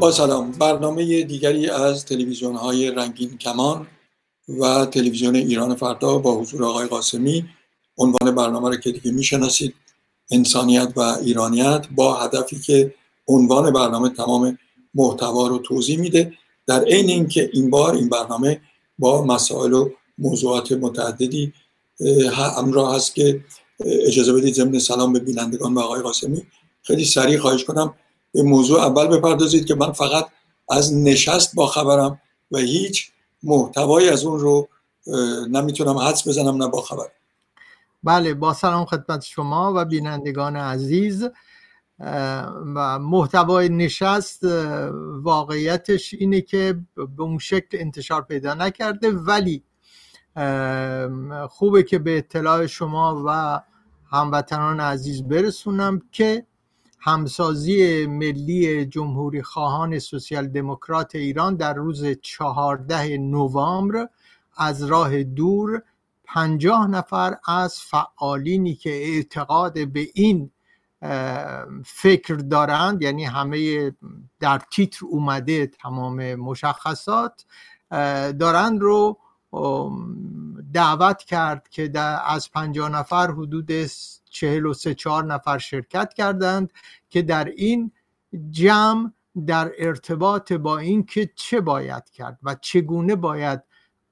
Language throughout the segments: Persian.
با سلام. برنامه دیگری از تلویزیون های رنگین کمان و تلویزیون ایران فردا با حضور آقای قاسمی. عنوان برنامه را که دیگه می‌شناسید انسانیت و ایرانیت با هدفی که عنوان برنامه تمام محتوا رو توضیح میده. در عین اینکه این بار این برنامه با مسائل و موضوعات متعددی همراه هست که اجازه بدید ضمن سلام به بینندگان و آقای قاسمی. خیلی سریع خواهش کنم. به موضوع اول بپردازید که من فقط از نشست با خبرم و هیچ محتوایی از اون رو نمی‌تونم حدس بزنم نه با خبر. بله با سلام خدمت شما و بینندگان عزیز. و محتوای نشست واقعیتش اینه که به اون شکل انتشار پیدا نکرده ولی خوبه که به اطلاع شما و هموطنان عزیز برسونم که همسازی ملی جمهوری خواهان سوسیال دموکرات ایران در روز چهارده نوامبر از راه دور پنجاه نفر از فعالینی که اعتقاد به این فکر دارند یعنی همه در تیتر اومده تمام مشخصات دارند رو دعوت کرد که از پنجاه نفر حدود چهل و سه چهار نفر شرکت کردند که در این جمع در ارتباط با اینکه چه باید کرد و چگونه باید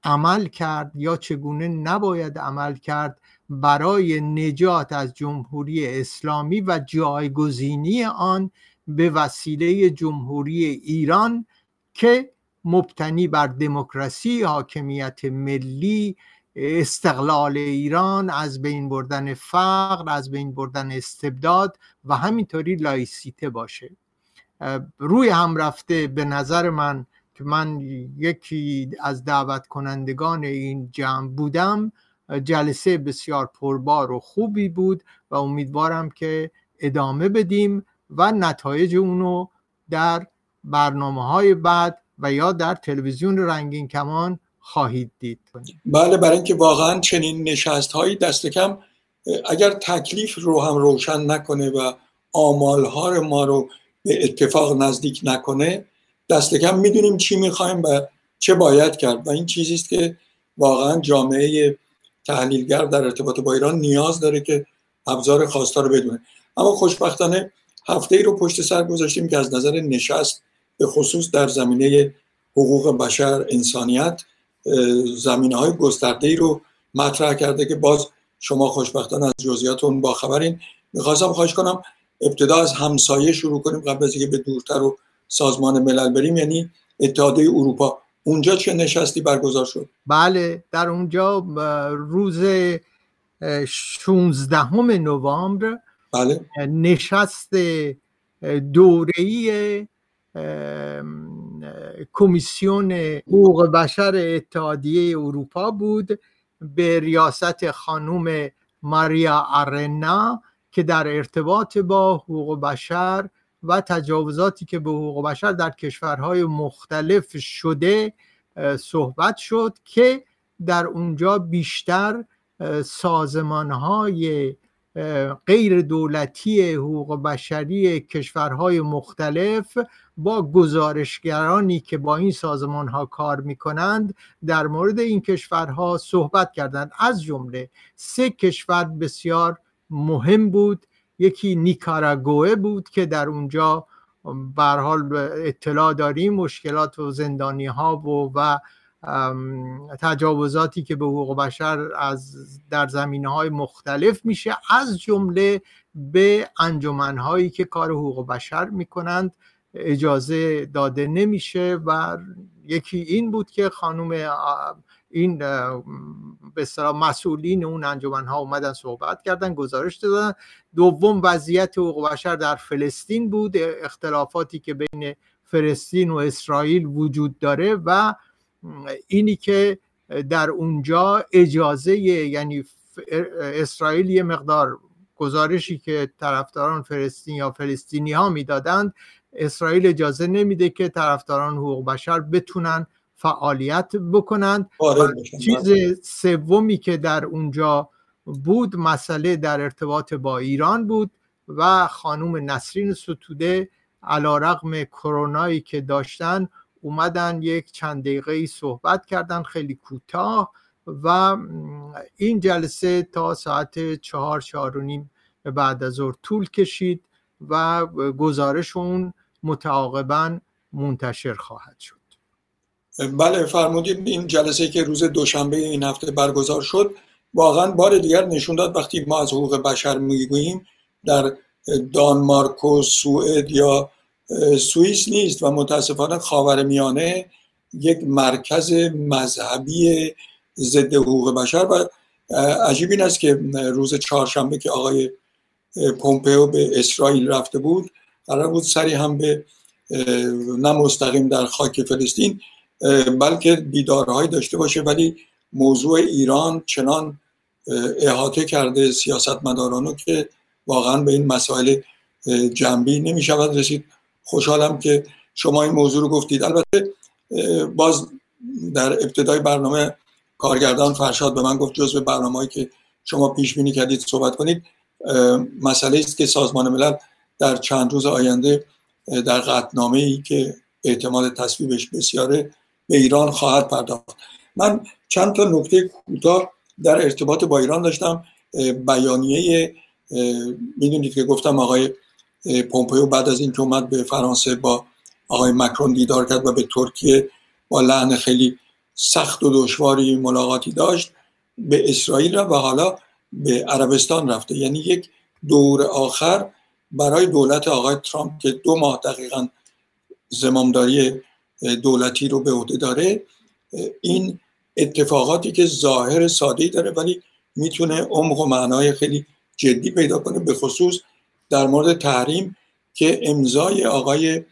عمل کرد یا چگونه نباید عمل کرد برای نجات از جمهوری اسلامی و جایگزینی آن به وسیله جمهوری ایران که مبتنی بر دموکراسی حاکمیت ملی استقلال ایران از بین بردن فقر از بین بردن استبداد و همینطوری لایسیته باشه. روی هم رفته به نظر من که من یکی از دعوت کنندگان این جمع بودم. جلسه بسیار پربار و خوبی بود و امیدوارم که ادامه بدیم و نتایج اونو در برنامه های بعد و یا در تلویزیون رنگین کمان خواهید دید. بله برای اینکه واقعا چنین نشست هایی دست کم اگر تکلیف رو هم روشن نکنه و آمال ها ما رو به اتفاق نزدیک نکنه دست کم می‌دونیم چی می‌خوایم و چه باید کرد. و این چیزی است که واقعا جامعه تحلیلگر در ارتباط با ایران نیاز داره که ابزار خواستا رو بدونه. اما خوشبختانه هفته ای رو پشت سر گذاشتیم که از نظر نشست به خصوص در زمینه حقوق بشر انسانیت زمینه های گسترده ای رو مطرح کرده که باز شما خوشبختانه از جزئیات اون باخبرین. می‌خواستم خواهش کنم ابتدا از همسایه شروع کنیم قبل از اینکه به دورتر و سازمان ملل بریم. یعنی اتحادیه اروپا. اونجا چه نشستی برگزار شد؟ بله در اونجا روز 16 نوامبر بله. نشست دوره‌ای کمیسیون حقوق بشر اتحادیه اروپا بود به ریاست خانوم ماریا ارنا که در ارتباط با حقوق بشر و تجاوزاتی که به حقوق بشر در کشورهای مختلف شده صحبت شد که در اونجا بیشتر سازمانهای غیر دولتی حقوق بشری کشورهای مختلف با گزارشگرانی که با این سازمان ها کار می کنند در مورد این کشورها صحبت کردند. از جمله سه کشور بسیار مهم بود. یکی نیکاراگوه بود که در اونجا بر حال اطلاع داریم مشکلات و زندانی ها و و تجاوزاتی که به حقوق بشر از در زمینه های مختلف میشه از جمله به انجمنهایی که کار حقوق بشر می‌کنند اجازه داده نمیشه و یکی این بود که خانم این به مسئولین اون انجمن ها اومدن صحبت کردن گزارش دادن. دوم وضعیت حقوق بشر در فلسطین بود اختلافاتی که بین فلسطین و اسرائیل وجود داره و اینی که در اونجا اجازه یعنی اسرائیل یه مقدار گزارشی که طرفداران فلسطین یا فلسطینی ها می‌دادند اسرائیل اجازه نمیده که طرفداران حقوق بشر بتونن فعالیت بکنند. چیز سومی که در اونجا بود مسئله در ارتباط با ایران بود و خانوم نسرین ستوده علا رقم کرونایی که داشتن اومدن یک چند دقیقه ای صحبت کردن خیلی کوتاه و این جلسه تا ساعت چهار چهار و نیم بعد از ظهر طول کشید و گزارش اون متعاقبا منتشر خواهد شد. بله فرمودید این جلسه که روز دوشنبه این هفته برگزار شد واقعا بار دیگر نشون داد وقتی ما از حقوق بشر می‌گوییم در دانمارک و سوئد یا سوئیس نیست و متاسفانه خاورمیانه یک مرکز مذهبی ضد حقوق بشر و عجیب این است که روز چهارشنبه که آقای پومپئو به اسرائیل رفته بود قرار بود سری هم به نه مستقیم در خاک فلسطین بلکه دیدارهایی داشته باشه ولی موضوع ایران چنان احاطه کرده سیاستمدارانو که واقعا به این مسائل جنبی نمی شود رسید. خوشحالم که شما این موضوع رو گفتید. البته باز در ابتدای برنامه کارگردان فرشاد به من گفت جزء برنامه‌ای که شما پیش بینی کردید صحبت کنید. مسئله است که سازمان ملل در چند روز آینده در قطنامه ای که احتمال تصویبش بسیاره به ایران خواهد پرداخت. من چند تا نکته کوتاه در ارتباط با ایران داشتم. بیانیه می‌دونید که گفتم آقای پومپیو بعد از اینکه اومد به فرانسه با آقای مکرون دیدار کرد و به ترکیه با لحن خیلی سخت و دشواری ملاقاتی داشت به اسرائیل رفت و حالا به عربستان رفته. یعنی یک دور آخر برای دولت آقای ترامپ که دو ماه دقیقا زمامداری دولتی رو به عهده داره. این اتفاقاتی که ظاهر ساده داره ولی می‌تونه عمق و معنای خیلی جدی پیدا کنه به خصوص در مورد تحریم که امضای آقای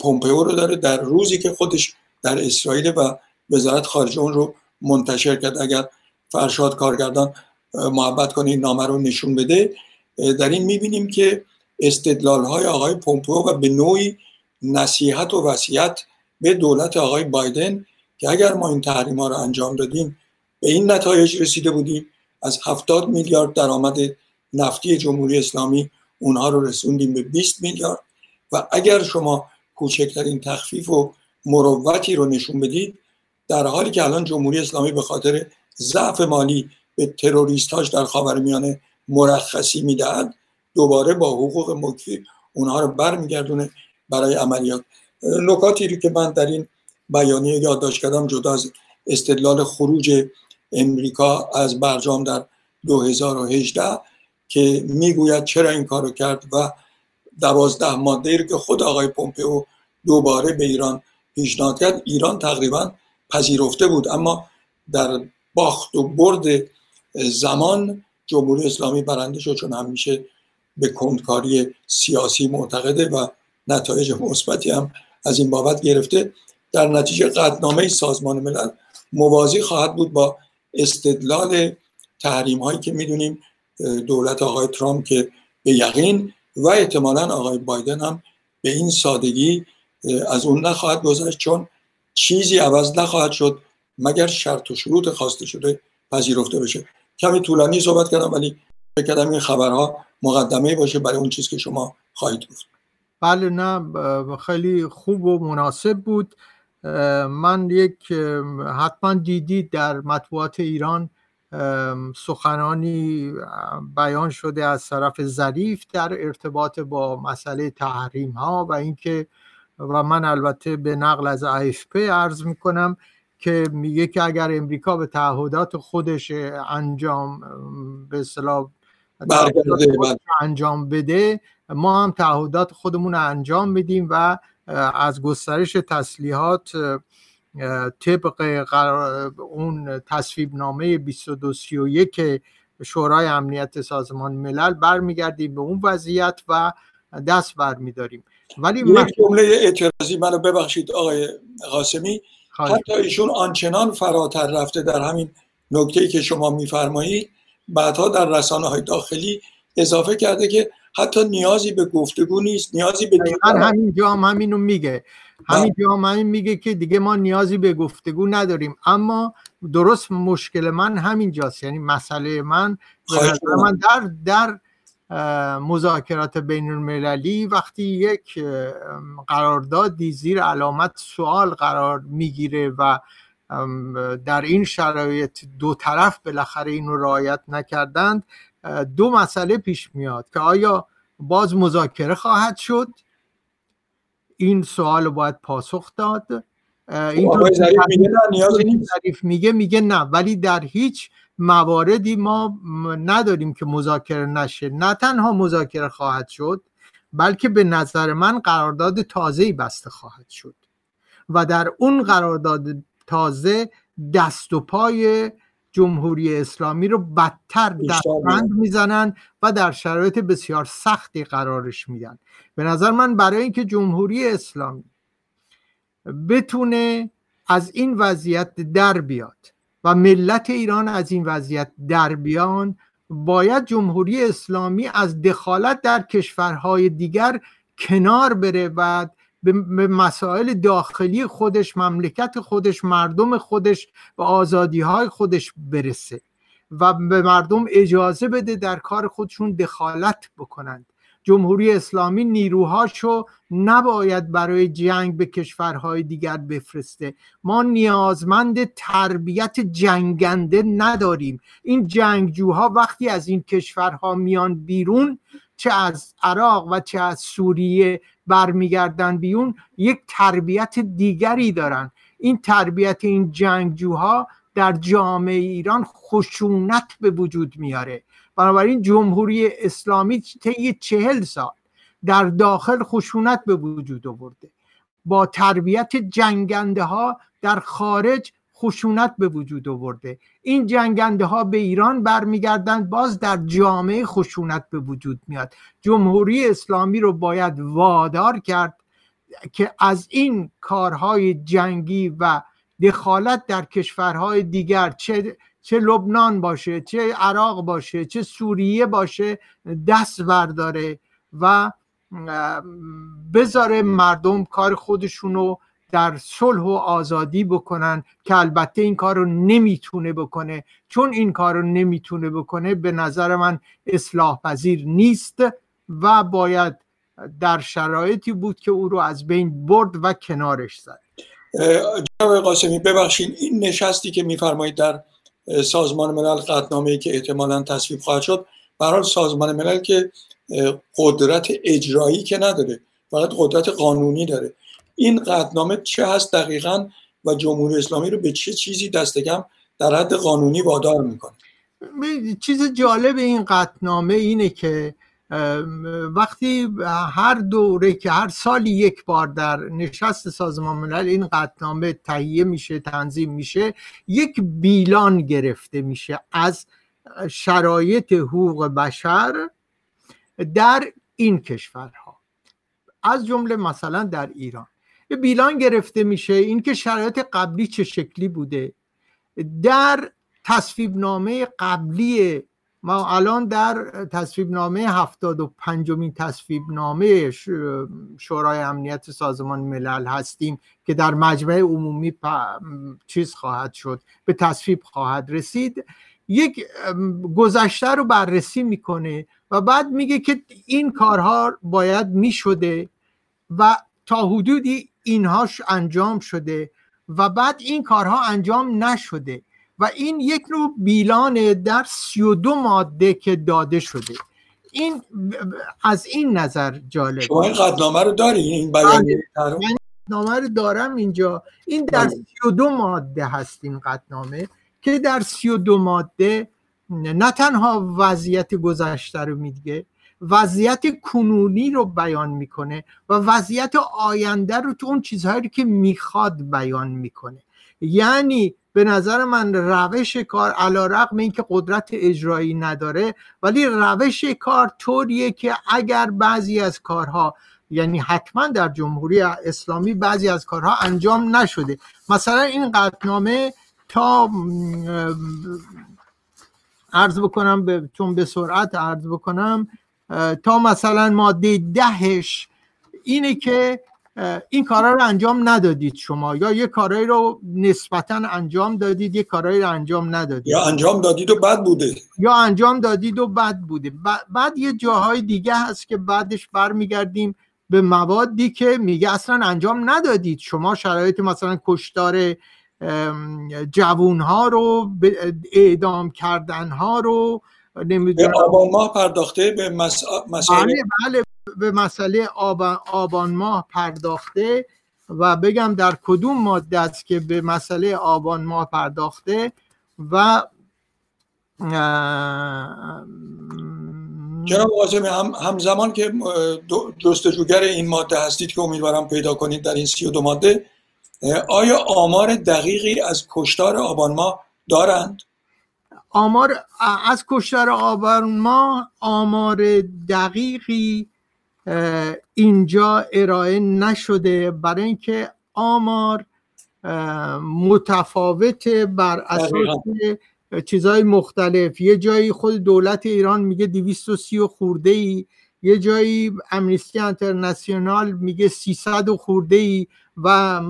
پومپئو رو داره در روزی که خودش در اسرائیل و وزارت خارجه اون رو منتشر کرد. اگر فرشاد کارگردان محبت کنه این نامه رو نشون بده در این می‌بینیم که استدلال های آقای پومپئو و به نوعی نصیحت و وصیت به دولت آقای بایدن که اگر ما این تحریم ها رو انجام دادیم به این نتایج رسیده بودیم. از 70 میلیارد درآمد نفتی جمهوری اسلامی اونها رو رسوندیم به 20 میلیارد. و اگر شما کوچکترین تخفیف و مروتی رو نشون بدید در حالی که الان جمهوری اسلامی به خاطر ضعف مالی به تروریستاش در خاورمیانه مرخصی می‌دهد دوباره با حقوق مکفی اونها رو برمیگردونه برای عملیات. نکاتی رو که من در این بیانیه یادداشت کردم جدا از استدلال خروج امریکا از برجام در 2018 که می‌گوید چرا این کارو کرد و دوازده ماده رو که خود آقای پومپئو دوباره به ایران پیشنهاد کرد ایران تقریبا پذیرفته بود. اما در باخت و برد زمان جمهوری اسلامی برنده شد چون همیشه به کندکاری سیاسی معتقده و نتایج مثبتی هم از این بابت گرفته. در نتیجه قدنامه سازمان ملل موازی خواهد بود با استدلال تحریم هایی که می‌دونیم دولت آقای ترامپ که به یقین و احتمالا آقای بایدن هم به این سادگی از اون نخواهد گذشت چون چیزی عوض نخواهد شد مگر شرط و شروط خواسته شده پذیرفته بشه. کمی طولانی صحبت کردم ولی فکر کردم این خبرها مقدمه باشه برای اون چیز که شما خواهید گفت. بله نه خیلی خوب و مناسب بود. من یک حتما دیدید در مطبوعات ایران سخنانی بیان شده از طرف ظریف در ارتباط با مسئله تحریم ها و اینکه و من البته به نقل از AFP عرض می کنم که میگه که اگر امریکا به تعهدات خودش انجام به اصطلاح بله. انجام بده ما هم تعهدات خودمون رو انجام بدیم و از گسترش تسلیحات طبق اون تصویب نامه 2231 شورای امنیت سازمان ملل برمیگردیم به اون وضعیت و دست برمیداریم. ولی یک جمله اعتراضی منو ببخشید آقای قاسمی. حتی ایشون آنچنان فراتر رفته در همین نکته که شما میفرمایید بعدها در رسانه های داخلی اضافه کرده که حتی نیازی به گفتگو نیست نیازی به همین جا هم همینو میگه. همین جا هم همین میگه که دیگه ما نیازی به گفتگو نداریم. اما درست مشکل من همین جاست یعنی مسئله من من در در مذاکرات بین المللی وقتی یک قراردادی زیر علامت سوال قرار می‌گیره و در این شرایط دو طرف بالاخره اینو رعایت نکردند دو مسئله پیش میاد که آیا باز مذاکره خواهد شد؟ این سوال باید پاسخ داد. این ظریف میگه میگه نه. ولی در هیچ مواردی ما نداریم که مذاکره نشه. نه تنها مذاکره خواهد شد بلکه به نظر من قرارداد تازه‌ای بسته خواهد شد. و در اون قرارداد تازه دست و پای جمهوری اسلامی رو بدتر دستبند می‌زنن و در شرایط بسیار سختی قرارش میدن. به نظر من برای اینکه جمهوری اسلامی بتونه از این وضعیت در بیاد و ملت ایران از این وضعیت در بیان باید جمهوری اسلامی از دخالت در کشورهای دیگر کنار بره و به مسائل داخلی خودش مملکت خودش مردم خودش و آزادی های خودش برسه و به مردم اجازه بده در کار خودشون دخالت بکنند. جمهوری اسلامی نیروهاشو نباید برای جنگ به کشورهای دیگر بفرسته. ما نیازمند تربیت جنگنده نداریم. این جنگجوها وقتی از این کشورها میان بیرون چه از عراق و چه از سوریه برمیگردن بیون یک تربیت دیگری دارن. این تربیت این جنگجوها در جامعه ایران خشونت به وجود میاره. بنابراین جمهوری اسلامی طی چهل سال در داخل خشونت به وجود آورده. با تربیت جنگنده ها در خارج خشونت به وجود آورده. این جنگنده ها به ایران برمیگردند باز در جامعه خشونت به وجود میاد. جمهوری اسلامی رو باید وادار کرد که از این کارهای جنگی و دخالت در کشورهای دیگر چه چه لبنان باشه چه عراق باشه چه سوریه باشه دست برداره و بذاره مردم کار خودشونو در صلح و آزادی بکنن که البته این کار رو نمی‌تونه بکنه. چون این کار رو نمی‌تونه بکنه به نظر من اصلاح پذیر نیست و باید در شرایطی بود که او رو از بین برد و کنارش زد. جناب قاسمی ببخشید این نشستی که میفرمایید در سازمان ملل قطنامه که احتمالا تصویب خواهد شد برای سازمان ملل که قدرت اجرایی که نداره فقط قدرت قانونی داره. این قطنامه چه هست دقیقا و جمهوری اسلامی رو به چه چیزی دستگم در حد قانونی وادار می‌کنه؟ چیز جالب این قطنامه اینه که وقتی هر دوره که هر سالی یک بار در نشست سازمان ملل این قطنامه تهیه میشه تنظیم میشه یک بیلان گرفته میشه از شرایط حقوق بشر در این کشورها. از جمله مثلا در ایران. یه بیلان گرفته میشه. اینکه شرایط قبلی چه شکلی بوده. در تصویب نامه قبلی ما الان در تصویب نامه هفتاد و پنجمین تصویب نامه شورای امنیت سازمان ملل هستیم که در مجمع عمومی چیز خواهد شد به تصویب خواهد رسید. یک گذشته رو بررسی می‌کنه و بعد میگه که این کارها باید می‌شده و تا حدودی اینهاش انجام شده و بعد این کارها انجام نشده و این یک نوع بیلان در سی و دو ماده که داده شده. این از این نظر جالب. شما این قدنامه رو داری؟ این بیان بله. قدنامه رو دارم اینجا. این در بله. سی و دو ماده هست این قدنامه که در سی و دو ماده نه تنها وضعیت گذشته رو میگه وضعیت کنونی رو بیان می‌کنه و وضعیت آینده رو تو اون چیزهایی که می‌خواد بیان می‌کنه. یعنی به نظر من روش کار علا رقم این که قدرت اجرایی نداره ولی روش کار طوریه که اگر بعضی از کارها یعنی حتما در جمهوری اسلامی بعضی از کارها انجام نشده. مثلا این قطنامه تا عرض بکنم به چون به سرعت عرض بکنم تا مثلا ماده دهش اینه که این کارا رو انجام ندادید شما یا یه کارایی رو نسبتا انجام دادید یه کارایی رو انجام ندادید. یا انجام دادید و بد بوده. یا انجام دادید و بد بوده. بعد یه جاهای دیگه هست که بعدش برمیگردیم به موادی که میگه اصلا انجام ندادید. شما شرایط مثلا کشتار جوون ها رو اعدام کردن ها رو نمی‌دونم به آبان ماه پرداخته به مسئله بله بله به مسئله آبان ماه پرداخته و بگم در کدوم ماده است که به مسئله آبان ماه پرداخته و جناب قاسم هم همزمان که جستجوگر این ماده هستید که امیدوارم پیدا کنید در این سی و دو ماده آیا آمار دقیقی از کشتار آبان ماه دارند؟ آمار از کشتار آبان ماه آمار دقیقی اینجا ارائه نشده برای اینکه آمار متفاوت بر اساس چیزهای مختلف. یه جایی خود دولت ایران میگه 230 خورده ای یه جایی امنیستی انترناسیونال میگه 300 خورده ای و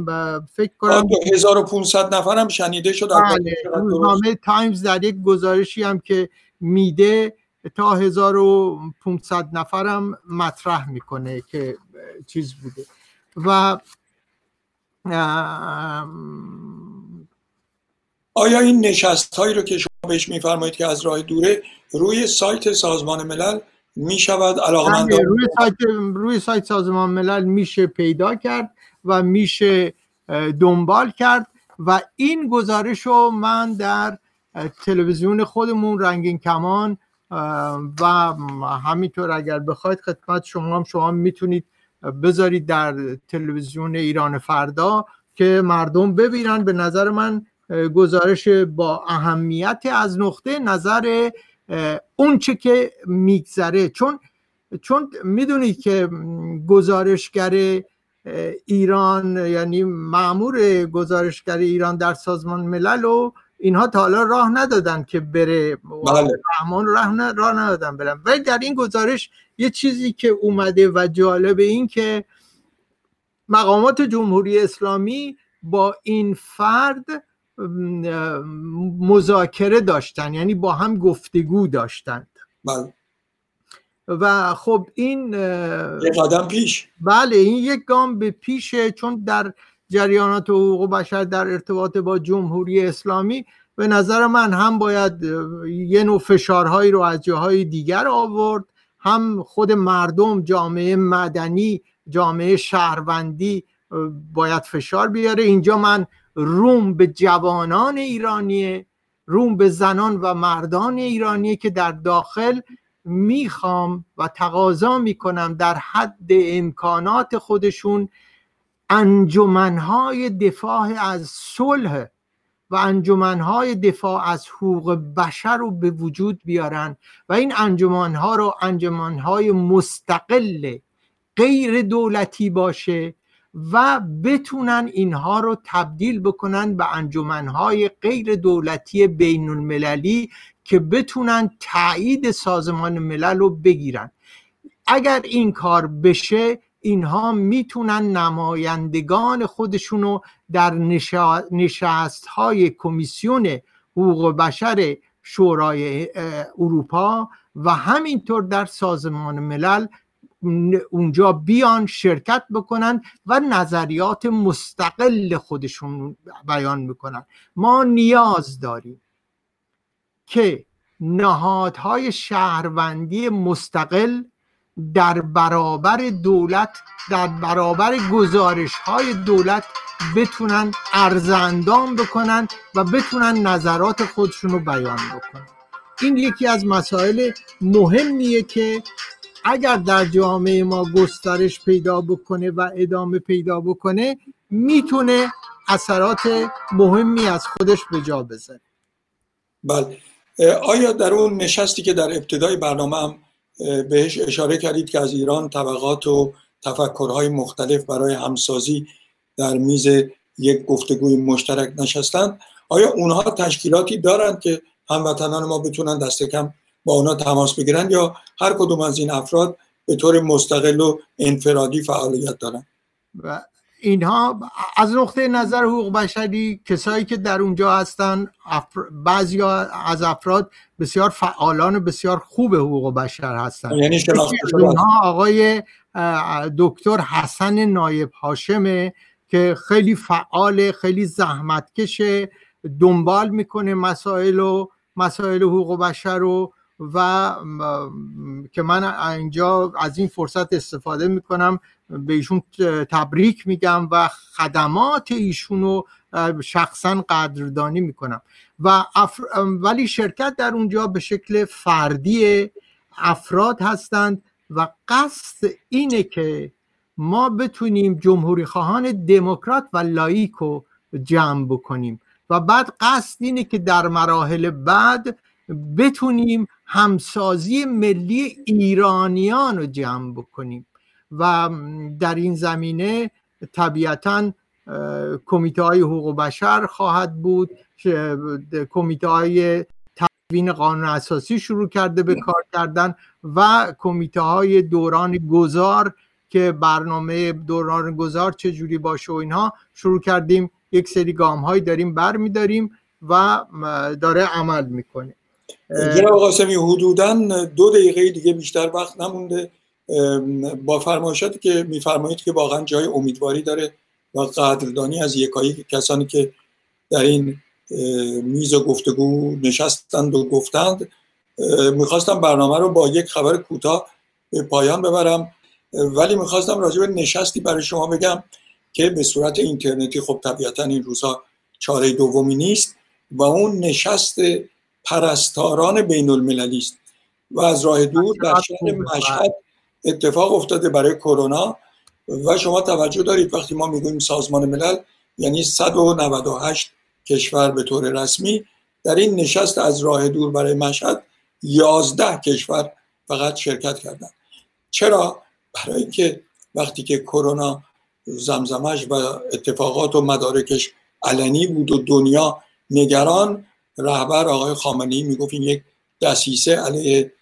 فکر کنم 1500 نفر هم شنیده شد بله روزنامه تایمز در یک گزارشی هم که میده تا 1500 نفرم مطرح می‌کنه که چیز بوده. و آیا این نشست هایی رو که شما بهش میفرمایید که از راه دوره روی سایت سازمان ملل می شود بله، روی سایت روی سایت سازمان ملل میشه پیدا کرد و میشه دنبال کرد و این گزارش رو من در تلویزیون خودمون رنگین کمان و همینطور اگر بخواید خدمت شما هم شما می‌تونید بذارید در تلویزیون ایران فردا که مردم ببینن. به نظر من گزارش با اهمیت از نقطه نظر اون چه که میگذره. چون چون می‌دونید که گزارشگر ایران یعنی معمور گزارشگر ایران در سازمان ملل و اینها تا حالا راه ندادن که بره. بله. رحمان راه, راه ندادن برن. ولی در این گزارش یه چیزی که اومده و جالب این که مقامات جمهوری اسلامی با این فرد مذاکره داشتن یعنی با هم گفتگو داشتند بله. و خب این یک قدم پیش بله این یک گام به پیشه چون در جریانات حقوق بشر در ارتباط با جمهوری اسلامی به نظر من هم باید یه نوع فشارهایی رو از جاهای دیگر آورد هم خود مردم جامعه مدنی جامعه شهروندی باید فشار بیاره. اینجا من روم به جوانان ایرانی روم به زنان و مردان ایرانی که در داخل می‌خوام و تقاضا می‌کنم در حد امکانات خودشون انجمنهای دفاع از صلح و انجمنهای دفاع از حقوق بشر رو به وجود بیارن و این انجمنها رو انجمنهای مستقل غیر دولتی باشه و بتونن اینها رو تبدیل بکنن به انجمنهای غیر دولتی بین المللی که بتونن تایید سازمان ملل رو بگیرن. اگر این کار بشه اینها می‌تونن نمایندگان خودشونو در نشست های کمیسیون حقوق بشر شورای اروپا و همینطور در سازمان ملل اونجا بیان شرکت بکنن و نظریات مستقل خودشون بیان می‌کنن. ما نیاز داریم که نهادهای شهروندی مستقل در برابر دولت در برابر گزارش های دولت بتونن ارزندان بکنن و بتونن نظرات خودشون رو بیان بکنن. این یکی از مسائل مهمیه که اگر در جامعه ما گسترش پیدا بکنه و ادامه پیدا بکنه می‌تونه اثرات مهمی از خودش به جا بذاره. بله. آیا در اون نشستی که در ابتدای برنامه هم بهش اشاره کردید که از ایران طبقات و تفکرهای مختلف برای همسازی در میز یک گفتگوی مشترک نشستند آیا اونها تشکیلاتی دارند که هموطنان ما بتونن دست کم با اونا تماس بگیرن یا هر کدوم از این افراد به طور مستقل و انفرادی فعالیت دارن. و اینها از نقطه نظر حقوق بشری کسایی که در اونجا هستن افر... بعضی از افراد بسیار فعالان و بسیار خوب حقوق بشر هستن. یعنی آقای دکتر حسن نایب هاشمه که خیلی فعال خیلی زحمتکشه دنبال می‌کنه مسائل و مسائل حقوق بشر رو و که من اینجا از این فرصت استفاده می‌کنم. به ایشون تبریک میگم و خدمات ایشون رو شخصا قدردانی می‌کنم. و ولی شرکت در اونجا به شکل فردی افراد هستند و قصد اینه که ما بتونیم جمهوری خواهان دموکرات و لایک رو جمع بکنیم. و بعد قصد اینه که در مراحل بعد بتونیم همسازی ملی ایرانیان رو جمع بکنیم. و در این زمینه طبیعتا کمیته های حقوق بشر خواهد بود. کمیته های تدوین قانون اساسی شروع کرده به کار کردن و کمیته های دوران گذار که برنامه دوران گذار چجوری باشه و اینها شروع کردیم. یک سری گام هایی داریم بر میداریم و داره عمل می‌کنه. جناب قاسمی حدودا دو دقیقه دیگه بیشتر وقت نمونده. با فرمایشاتی که میفرمایید که واقعا جای امیدواری داره و قدردانی از یکایی کسانی که در این میز و گفتگو نشستند و گفتند. می‌خواستم برنامه رو با یک خبر کوتاه به پایان ببرم. ولی می‌خواستم راجع به نشستی برای شما بگم که به صورت اینترنتی خب طبیعتا این روزها چاره دومی نیست و اون نشست پرستاران بین المللی است و از راه دور در شهر مشهد اتفاق افتاده برای کرونا و شما توجه دارید وقتی ما می‌گوییم سازمان ملل یعنی 198 کشور به طور رسمی در این نشست از راه دور برای مشهد 11 کشور فقط شرکت کردند. چرا؟ برای اینکه وقتی که کرونا زمزمش و اتفاقات و مدارکش علنی بود و دنیا نگران رهبر آقای خامنه‌ای می‌گفت این یک دسیسه علیه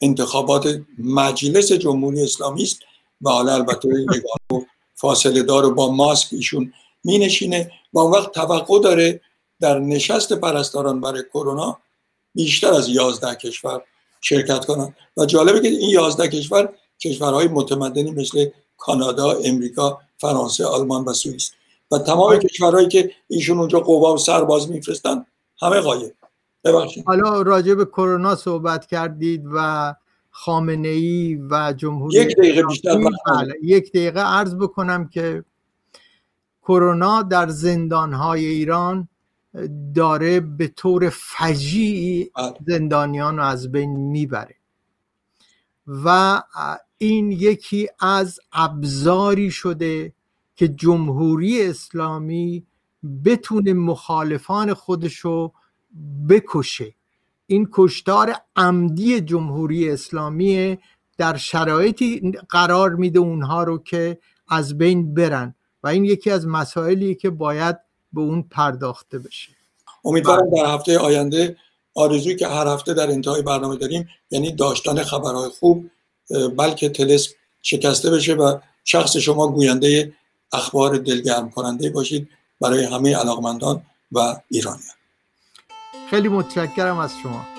انتخابات مجلس جمهوری اسلامی است و حالا البته نگاه فاصله دار و با ماسک ایشون می نشینه و اون وقت توقع داره در نشست پرستاران برای کرونا بیشتر از 11 کشور شرکت کنند. و جالبه که این 11 کشور کشورهای متمدنی مثل کانادا، امریکا، فرانسه، آلمان و سوئیس. و تمام کشورهایی که ایشون اونجا قوا و سرباز میفرستن همه غایب حالا راجع به کرونا صحبت کردید و خامنه ای و جمهوری یک دقیقه بیشتر بله. یک دقیقه عرض بکنم که کرونا در زندانهای ایران داره به طور فجیعی بله. زندانیان رو از بین می‌بره و این یکی از ابزاری شده که جمهوری اسلامی بتونه مخالفان خودشو بکشه. این کشتار عمدی جمهوری اسلامی در شرایطی قرار میده اونها رو که از بین برن و این یکی از مسائلی که باید به اون پرداخته بشه. امیدوارم در هفته آینده آرزوی که هر هفته در انتهای برنامه داریم یعنی داشتن خبرهای خوب بلکه تلس شکسته بشه و شخص شما گوینده اخبار دلگرم کننده باشید. برای همه علاقمندان و ایرانیان. خیلی متشکرم از شما.